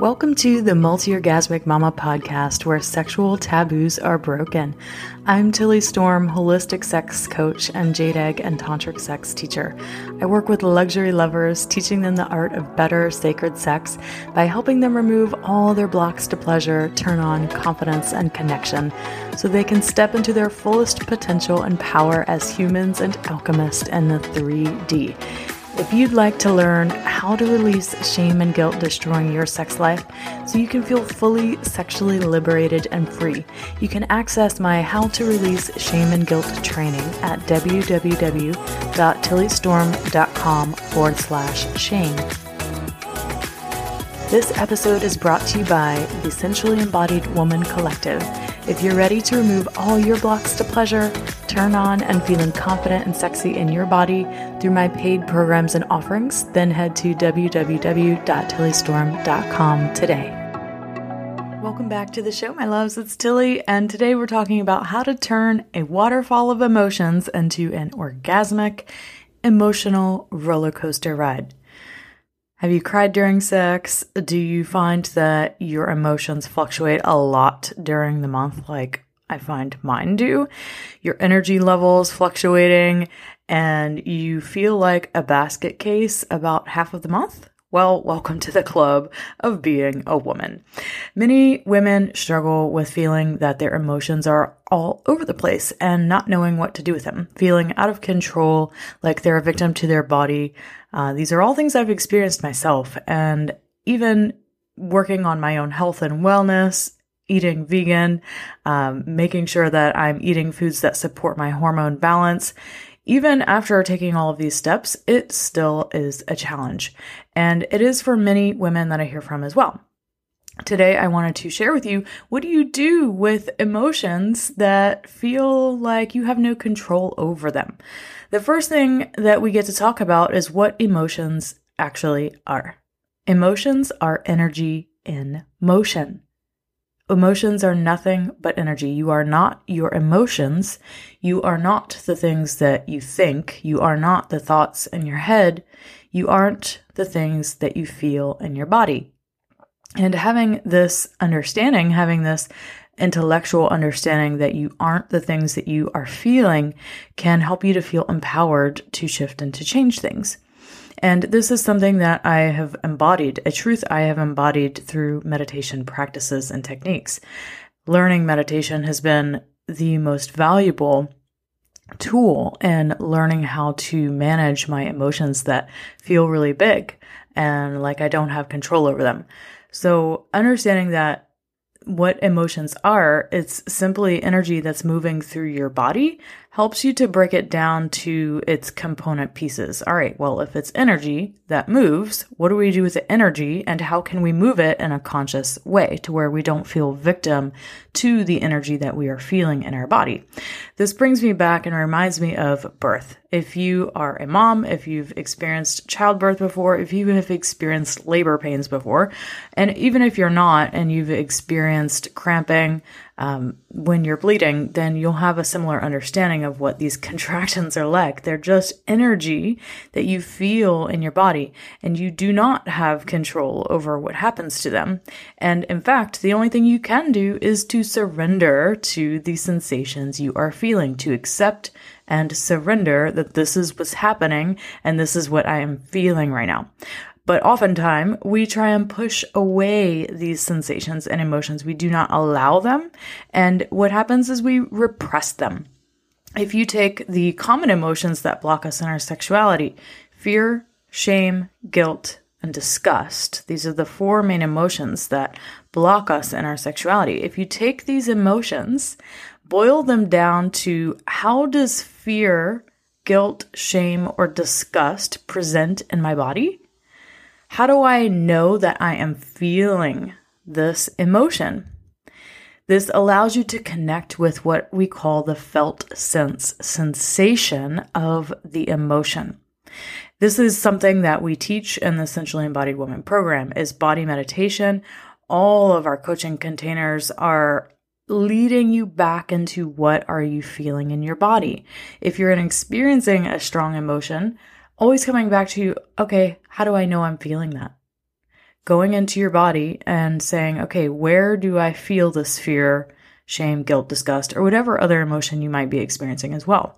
Welcome to the Multi Orgasmic Mama podcast, where sexual taboos are broken. I'm Tilly Storm, holistic sex coach and jade egg and tantric sex teacher. I work with luxury lovers, teaching them the art of better sacred sex by helping them remove all their blocks to pleasure, turn on confidence and connection, so they can step into their fullest potential and power as humans and alchemists in the 3D. If you'd like to learn how to release shame and guilt destroying your sex life so you can feel fully sexually liberated and free, you can access my How to Release Shame and Guilt training at www.tillystorm.com forward slash shame. This episode is brought to you by the Sensually Embodied Woman Collective. If you're ready to remove all your blocks to pleasure, turn on and feeling confident and sexy in your body through my paid programs and offerings, then head to www.tillystorm.com today. Welcome back to the show, my loves. It's Tilly, and today we're talking about how to turn a waterfall of emotions into an orgasmic, emotional roller coaster ride. Have you cried during sex? Do you find that your emotions fluctuate a lot during the month, like I find mine do? Your energy levels fluctuating, and you feel like a basket case about half of the month? Well, welcome to the club of being a woman. Many women struggle with feeling that their emotions are all over the place and not knowing what to do with them, feeling out of control, like they're a victim to their body. Uh, these are all things I've experienced myself, and even working on my own health and wellness, eating vegan, um, making sure that I'm eating foods that support my hormone balance even after taking all of these steps, it still is a challenge. And it is for many women that I hear from as well. Today, I wanted to share with you what do you do with emotions that feel like you have no control over them? The first thing that we get to talk about is what emotions actually are. Emotions are energy in motion. Emotions are nothing but energy. You are not your emotions. You are not the things that you think. You are not the thoughts in your head. You aren't the things that you feel in your body. And having this understanding, having this intellectual understanding that you aren't the things that you are feeling can help you to feel empowered to shift and to change things. And this is something that I have embodied, a truth I have embodied through meditation practices and techniques. Learning meditation has been the most valuable tool in learning how to manage my emotions that feel really big and like I don't have control over them. So understanding that what emotions are, it's simply energy that's moving through your body helps you to break it down to its component pieces. All right, well, if it's energy that moves, what do we do with the energy and how can we move it in a conscious way to where we don't feel victim to the energy that we are feeling in our body? This brings me back and reminds me of birth. If you are a mom, if you've experienced childbirth before, if you have experienced labor pains before, and even if you're not and you've experienced cramping, um, when you're bleeding, then you'll have a similar understanding of what these contractions are like. They're just energy that you feel in your body, and you do not have control over what happens to them. And in fact, the only thing you can do is to surrender to the sensations you are feeling, to accept and surrender that this is what's happening and this is what I am feeling right now. But oftentimes we try and push away these sensations and emotions. We do not allow them. And what happens is we repress them. If you take the common emotions that block us in our sexuality, fear, shame, guilt, and disgust, these are the four main emotions that block us in our sexuality. If you take these emotions, boil them down to how does fear, guilt, shame, or disgust present in my body? How do I know that I am feeling this emotion? This allows you to connect with what we call the felt sense sensation of the emotion. This is something that we teach in the Sensually Embodied Woman program is body meditation. All of our coaching containers are leading you back into what are you feeling in your body. If you're experiencing a strong emotion, always coming back to, you, okay, how do I know I'm feeling that? going into your body and saying, okay, where do I feel this fear, shame, guilt, disgust, or whatever other emotion you might be experiencing as well?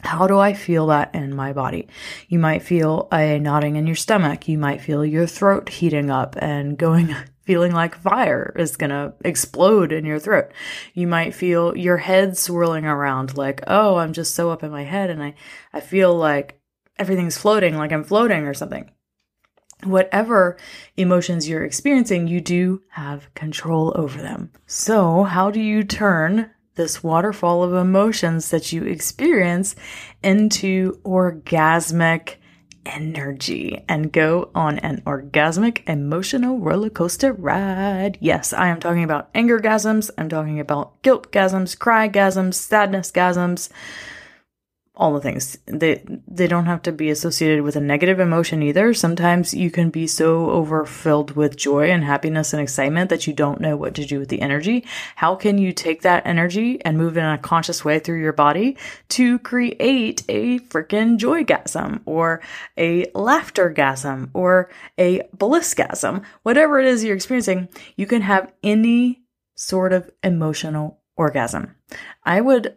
How do I feel that in my body? You might feel a knotting in your stomach. You might feel your throat heating up and going, feeling like fire is going to explode in your throat. You might feel your head swirling around like, oh, I'm just so up in my head and I, I feel like everything's floating, like I'm floating or something. Whatever emotions you're experiencing, you do have control over them. So, how do you turn this waterfall of emotions that you experience into orgasmic energy and go on an orgasmic emotional roller coaster ride. Yes, I am talking about anger gasms. I'm talking about guilt gasms, cry gasms, sadness gasms, all the things. They they don't have to be associated with a negative emotion either. Sometimes you can be so overfilled with joy and happiness and excitement that you don't know what to do with the energy. How can you take that energy and move it in a conscious way through your body to create a freaking joygasm or a laughtergasm or a blissgasm? Whatever it is you're experiencing, you can have any sort of emotional orgasm. I would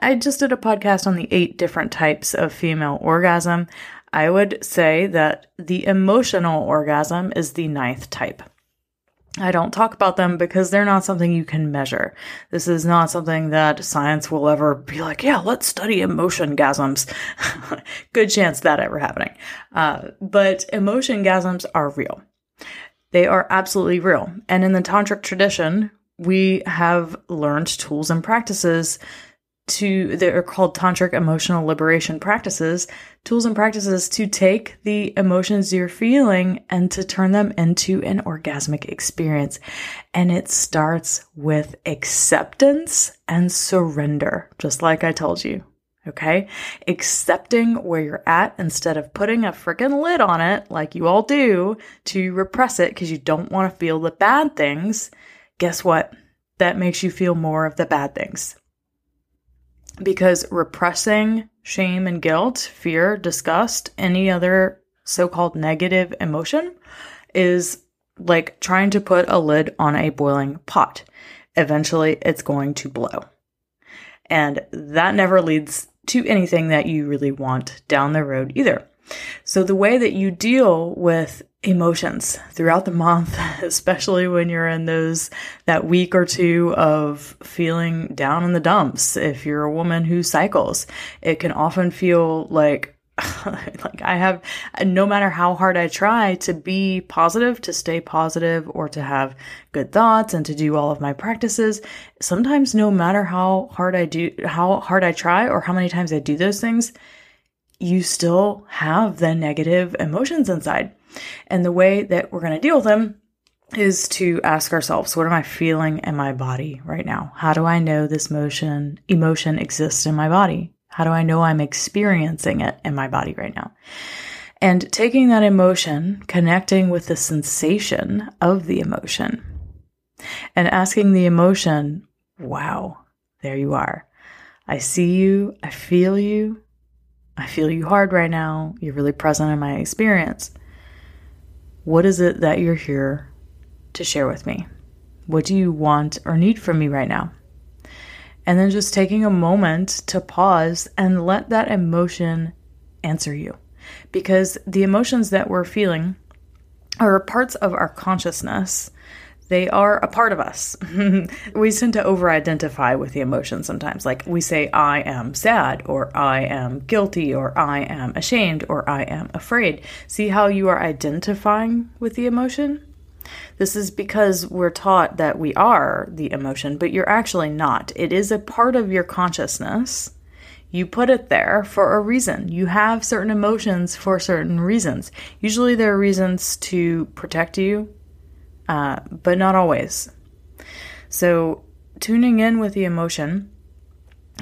I just did a podcast on the eight different types of female orgasm. I would say that the emotional orgasm is the ninth type. I don't talk about them because they're not something you can measure. This is not something that science will ever be like, yeah, let's study emotion gasms. Good chance that ever happening. Uh, but emotion gasms are real. They are absolutely real. And in the tantric tradition, we have learned tools and practices to that are called tantric emotional liberation practices, tools and practices to take the emotions you're feeling and to turn them into an orgasmic experience. And it starts with acceptance and surrender, just like I told you. Okay. Accepting where you're at instead of putting a freaking lid on it like you all do to repress it because you don't want to feel the bad things. Guess what? That makes you feel more of the bad things because repressing shame and guilt, fear, disgust, any other so called negative emotion is like trying to put a lid on a boiling pot. Eventually, it's going to blow. And that never leads to anything that you really want down the road either. So, the way that you deal with emotions throughout the month, especially when you're in those that week or two of feeling down in the dumps. If you're a woman who cycles, it can often feel like like I have no matter how hard I try to be positive, to stay positive or to have good thoughts and to do all of my practices, sometimes no matter how hard I do how hard I try or how many times I do those things, you still have the negative emotions inside. And the way that we're going to deal with them is to ask ourselves, what am I feeling in my body right now? How do I know this motion, emotion exists in my body? How do I know I'm experiencing it in my body right now? And taking that emotion, connecting with the sensation of the emotion, and asking the emotion, wow, there you are. I see you. I feel you. I feel you hard right now. You're really present in my experience. What is it that you're here to share with me? What do you want or need from me right now? And then just taking a moment to pause and let that emotion answer you. Because the emotions that we're feeling are parts of our consciousness they are a part of us. we tend to over identify with the emotion sometimes. Like we say, I am sad, or I am guilty, or I am ashamed, or I am afraid. See how you are identifying with the emotion? This is because we're taught that we are the emotion, but you're actually not. It is a part of your consciousness. You put it there for a reason. You have certain emotions for certain reasons. Usually, there are reasons to protect you, uh, but not always. So, tuning in with the emotion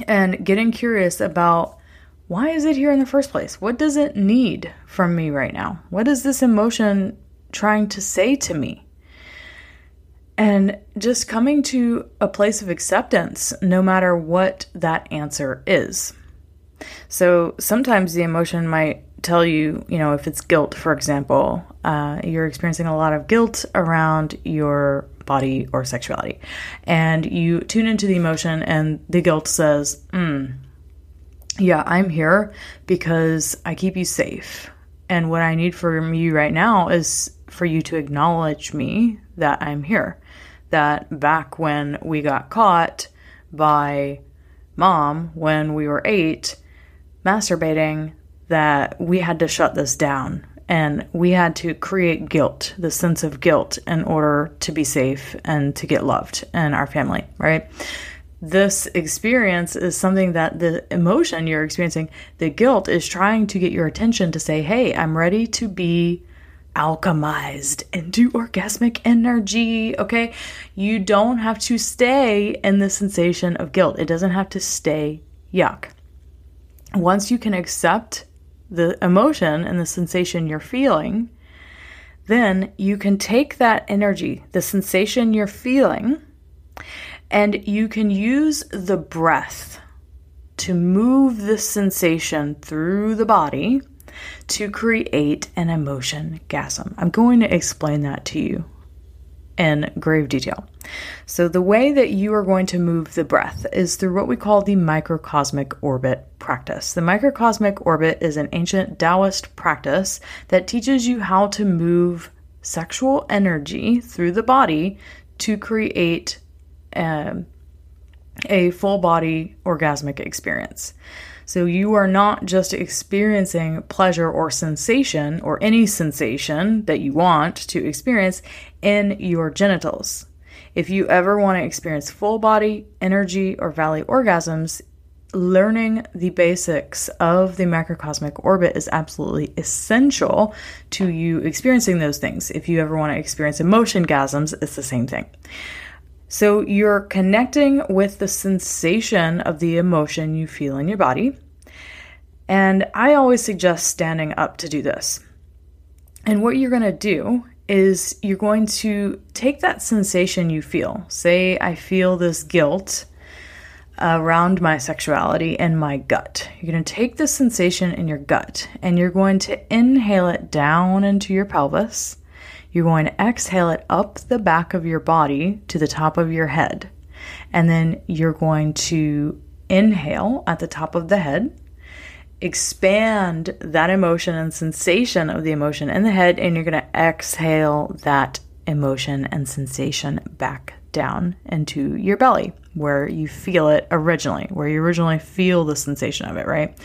and getting curious about why is it here in the first place? What does it need from me right now? What is this emotion trying to say to me? And just coming to a place of acceptance, no matter what that answer is. So sometimes the emotion might tell you, you know, if it's guilt, for example, uh, you're experiencing a lot of guilt around your body or sexuality, and you tune into the emotion, and the guilt says, mm, Yeah, I'm here because I keep you safe. And what I need from you right now is for you to acknowledge me that I'm here. That back when we got caught by mom when we were eight masturbating, that we had to shut this down and we had to create guilt, the sense of guilt, in order to be safe and to get loved and our family, right? This experience is something that the emotion you're experiencing, the guilt, is trying to get your attention to say, hey, I'm ready to be alchemized into orgasmic energy. Okay. You don't have to stay in the sensation of guilt, it doesn't have to stay yuck. Once you can accept the emotion and the sensation you're feeling, then you can take that energy, the sensation you're feeling, and you can use the breath to move the sensation through the body to create an emotion gasm. I'm going to explain that to you in grave detail. So, the way that you are going to move the breath is through what we call the microcosmic orbit practice. The microcosmic orbit is an ancient Taoist practice that teaches you how to move sexual energy through the body to create um, a full body orgasmic experience. So you are not just experiencing pleasure or sensation or any sensation that you want to experience in your genitals. If you ever want to experience full body, energy, or valley orgasms, learning the basics of the macrocosmic orbit is absolutely essential to you experiencing those things. If you ever want to experience emotion gasms, it's the same thing. So you're connecting with the sensation of the emotion you feel in your body. And I always suggest standing up to do this. And what you're going to do is you're going to take that sensation you feel. Say, I feel this guilt around my sexuality and my gut. You're going to take the sensation in your gut and you're going to inhale it down into your pelvis you're going to exhale it up the back of your body to the top of your head. And then you're going to inhale at the top of the head, expand that emotion and sensation of the emotion in the head, and you're going to exhale that emotion and sensation back down into your belly where you feel it originally, where you originally feel the sensation of it, right?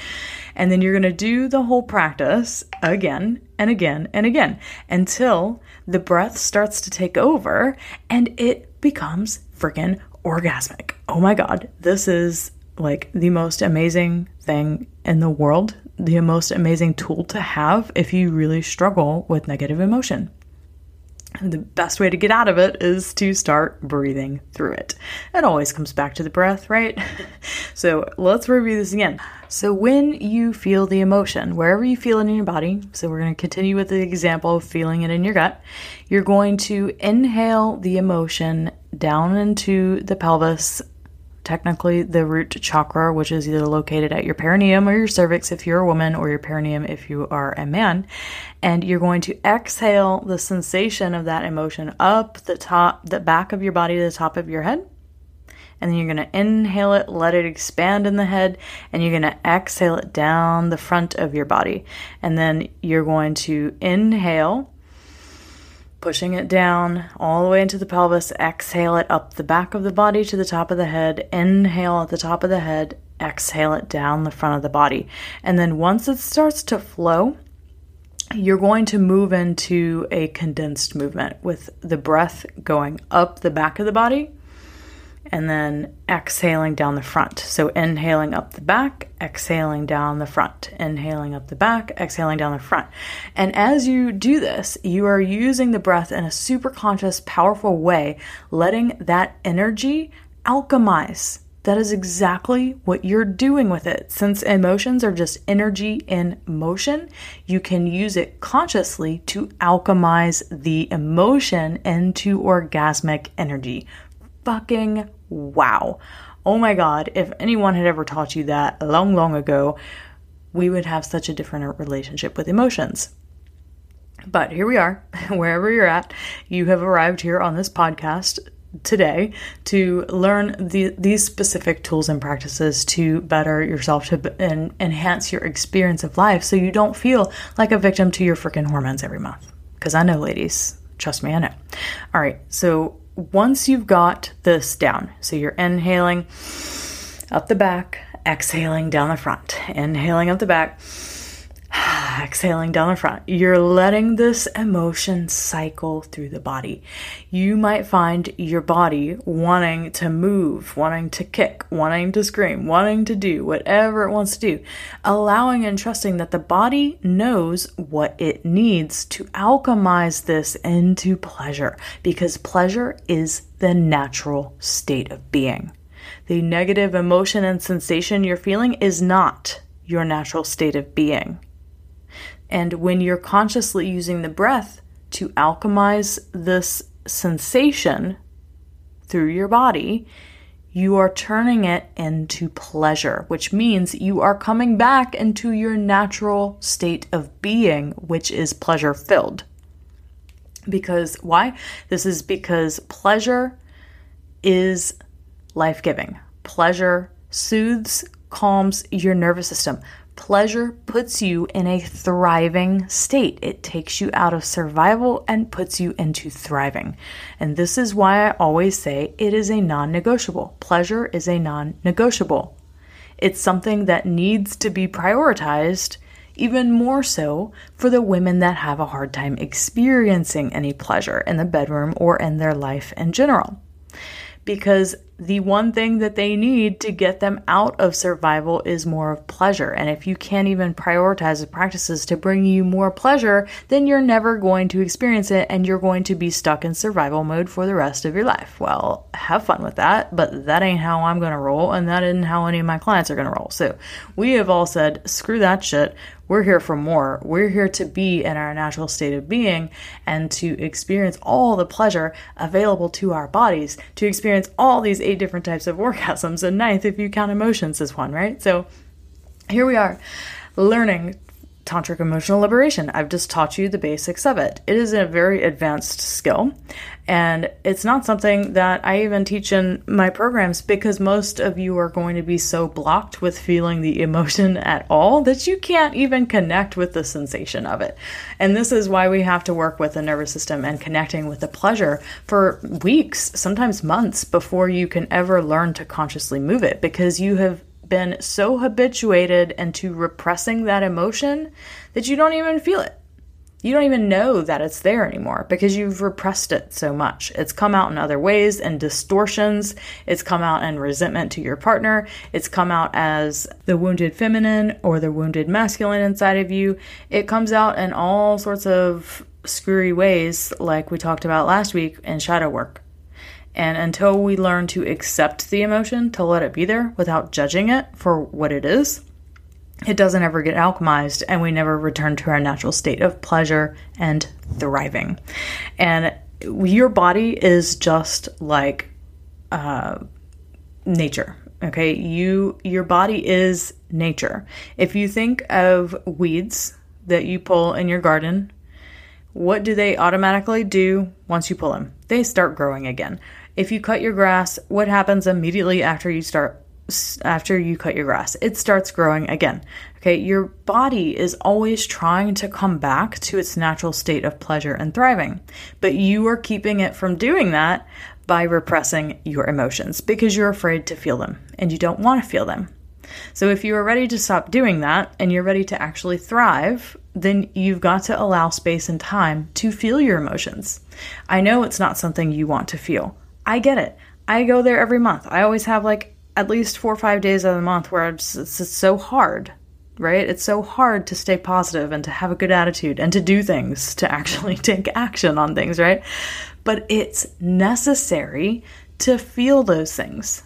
And then you're going to do the whole practice again and again and again until the breath starts to take over and it becomes freaking orgasmic. Oh my God, this is like the most amazing thing in the world, the most amazing tool to have if you really struggle with negative emotion the best way to get out of it is to start breathing through it. It always comes back to the breath, right? so let's review this again. So, when you feel the emotion, wherever you feel it in your body, so we're going to continue with the example of feeling it in your gut, you're going to inhale the emotion down into the pelvis technically the root chakra, which is either located at your perineum or your cervix if you're a woman, or your perineum if you are a man. And you're going to exhale the sensation of that emotion up the top, the back of your body to the top of your head. And then you're going to inhale it, let it expand in the head, and you're going to exhale it down the front of your body. And then you're going to inhale pushing it down all the way into the pelvis. Exhale it up the back of the body to the top of the head. Inhale at the top of the head. Exhale it down the front of the body. And then once it starts to flow, you're going to move into a condensed movement with the breath going up the back of the body and then exhaling down the front. So inhaling up the back, exhaling down the front, inhaling up the back, exhaling down the front. And as you do this, you are using the breath in a super conscious, powerful way, letting that energy alchemize. That is exactly what you're doing with it. Since emotions are just energy in motion, you can use it consciously to alchemize the emotion into orgasmic energy. Fucking wow. Oh my God, if anyone had ever taught you that long, long ago, we would have such a different relationship with emotions. But here we are, wherever you're at, you have arrived here on this podcast today to learn the, these specific tools and practices to better yourself to and enhance your experience of life so you don't feel like a victim to your freaking hormones every month. Because I know, ladies, trust me, I know. All right, so once you've got this down, so you're inhaling up the back, exhaling down the front, inhaling up the back exhaling down the front. You're letting this emotion cycle through the body. You might find your body wanting to move, wanting to kick, wanting to scream, wanting to do whatever it wants to do, allowing and trusting that the body knows what it needs to alchemize this into pleasure because pleasure is the natural state of being. The negative emotion and sensation you're feeling is not your natural state of being. And when you're consciously using the breath to alchemize this sensation through your body, you are turning it into pleasure, which means you are coming back into your natural state of being, which is pleasure filled. Because why? This is because pleasure is life giving. Pleasure soothes, calms your nervous system. Pleasure puts you in a thriving state. It takes you out of survival and puts you into thriving. And this is why I always say it is a non negotiable. Pleasure is a non negotiable. It's something that needs to be prioritized, even more so for the women that have a hard time experiencing any pleasure in the bedroom or in their life in general because the one thing that they need to get them out of survival is more of pleasure. And if you can't even prioritize the practices to bring you more pleasure, then you're never going to experience it and you're going to be stuck in survival mode for the rest of your life. Well, have fun with that, but that ain't how I'm going to roll and that isn't how any of my clients are going to roll. So we have all said, screw that shit. We're here for more. We're here to be in our natural state of being and to experience all the pleasure available to our bodies, to experience all these eight different types of orgasms, and ninth if you count emotions as one, right? So here we are learning tantric emotional liberation. I've just taught you the basics of it. It is a very advanced skill, and it's not something that I even teach in my programs because most of you are going to be so blocked with feeling the emotion at all that you can't even connect with the sensation of it. And this is why we have to work with the nervous system and connecting with the pleasure for weeks, sometimes months before you can ever learn to consciously move it because you have been so habituated into repressing that emotion that you don't even feel it. You don't even know that it's there anymore because you've repressed it so much. It's come out in other ways and distortions. It's come out in resentment to your partner. It's come out as the wounded feminine or the wounded masculine inside of you. It comes out in all sorts of screwy ways, like we talked about last week in shadow work. And until we learn to accept the emotion, to let it be there without judging it for what it is, it doesn't ever get alchemized and we never return to our natural state of pleasure and thriving. And your body is just like uh, nature. Okay, you your body is nature. If you think of weeds that you pull in your garden, what do they automatically do once you pull them? They start growing again. If you cut your grass, what happens immediately after you start after you cut your grass? It starts growing again. Okay, your body is always trying to come back to its natural state of pleasure and thriving, but you are keeping it from doing that by repressing your emotions because you're afraid to feel them and you don't want to feel them. So, if you are ready to stop doing that and you're ready to actually thrive, then you've got to allow space and time to feel your emotions. I know it's not something you want to feel. I get it. I go there every month. I always have like at least four or five days of the month where it's, it's, it's so hard, right? It's so hard to stay positive and to have a good attitude and to do things, to actually take action on things, right? But it's necessary to feel those things.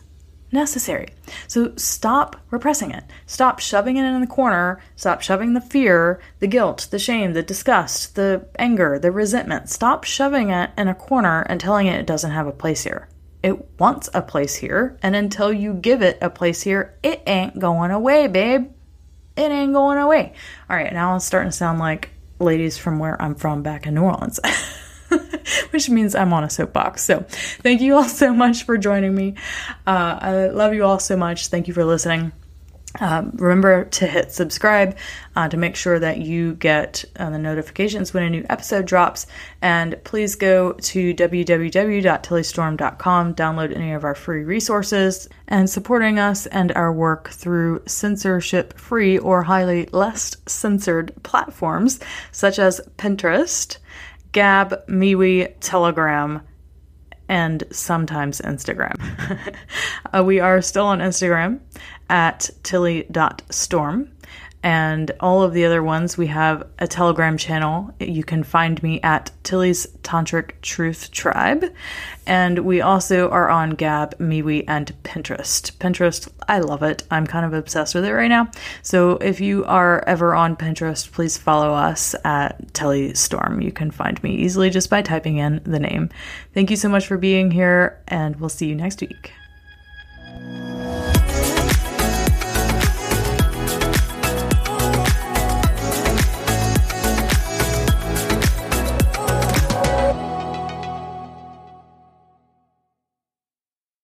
Necessary. So stop repressing it. Stop shoving it in the corner. Stop shoving the fear, the guilt, the shame, the disgust, the anger, the resentment. Stop shoving it in a corner and telling it it doesn't have a place here. It wants a place here, and until you give it a place here, it ain't going away, babe. It ain't going away. All right, now I'm starting to sound like ladies from where I'm from back in New Orleans. which means I'm on a soapbox. So, thank you all so much for joining me. Uh, I love you all so much. Thank you for listening. Um, remember to hit subscribe uh, to make sure that you get uh, the notifications when a new episode drops. And please go to www.tillystorm.com, download any of our free resources, and supporting us and our work through censorship free or highly less censored platforms such as Pinterest, Gab, MeWe, Telegram, and sometimes Instagram. uh, we are still on Instagram at tilly.storm. And all of the other ones, we have a Telegram channel. You can find me at Tilly's Tantric Truth Tribe. And we also are on Gab, MeWe, and Pinterest. Pinterest, I love it. I'm kind of obsessed with it right now. So if you are ever on Pinterest, please follow us at Tilly Storm. You can find me easily just by typing in the name. Thank you so much for being here, and we'll see you next week.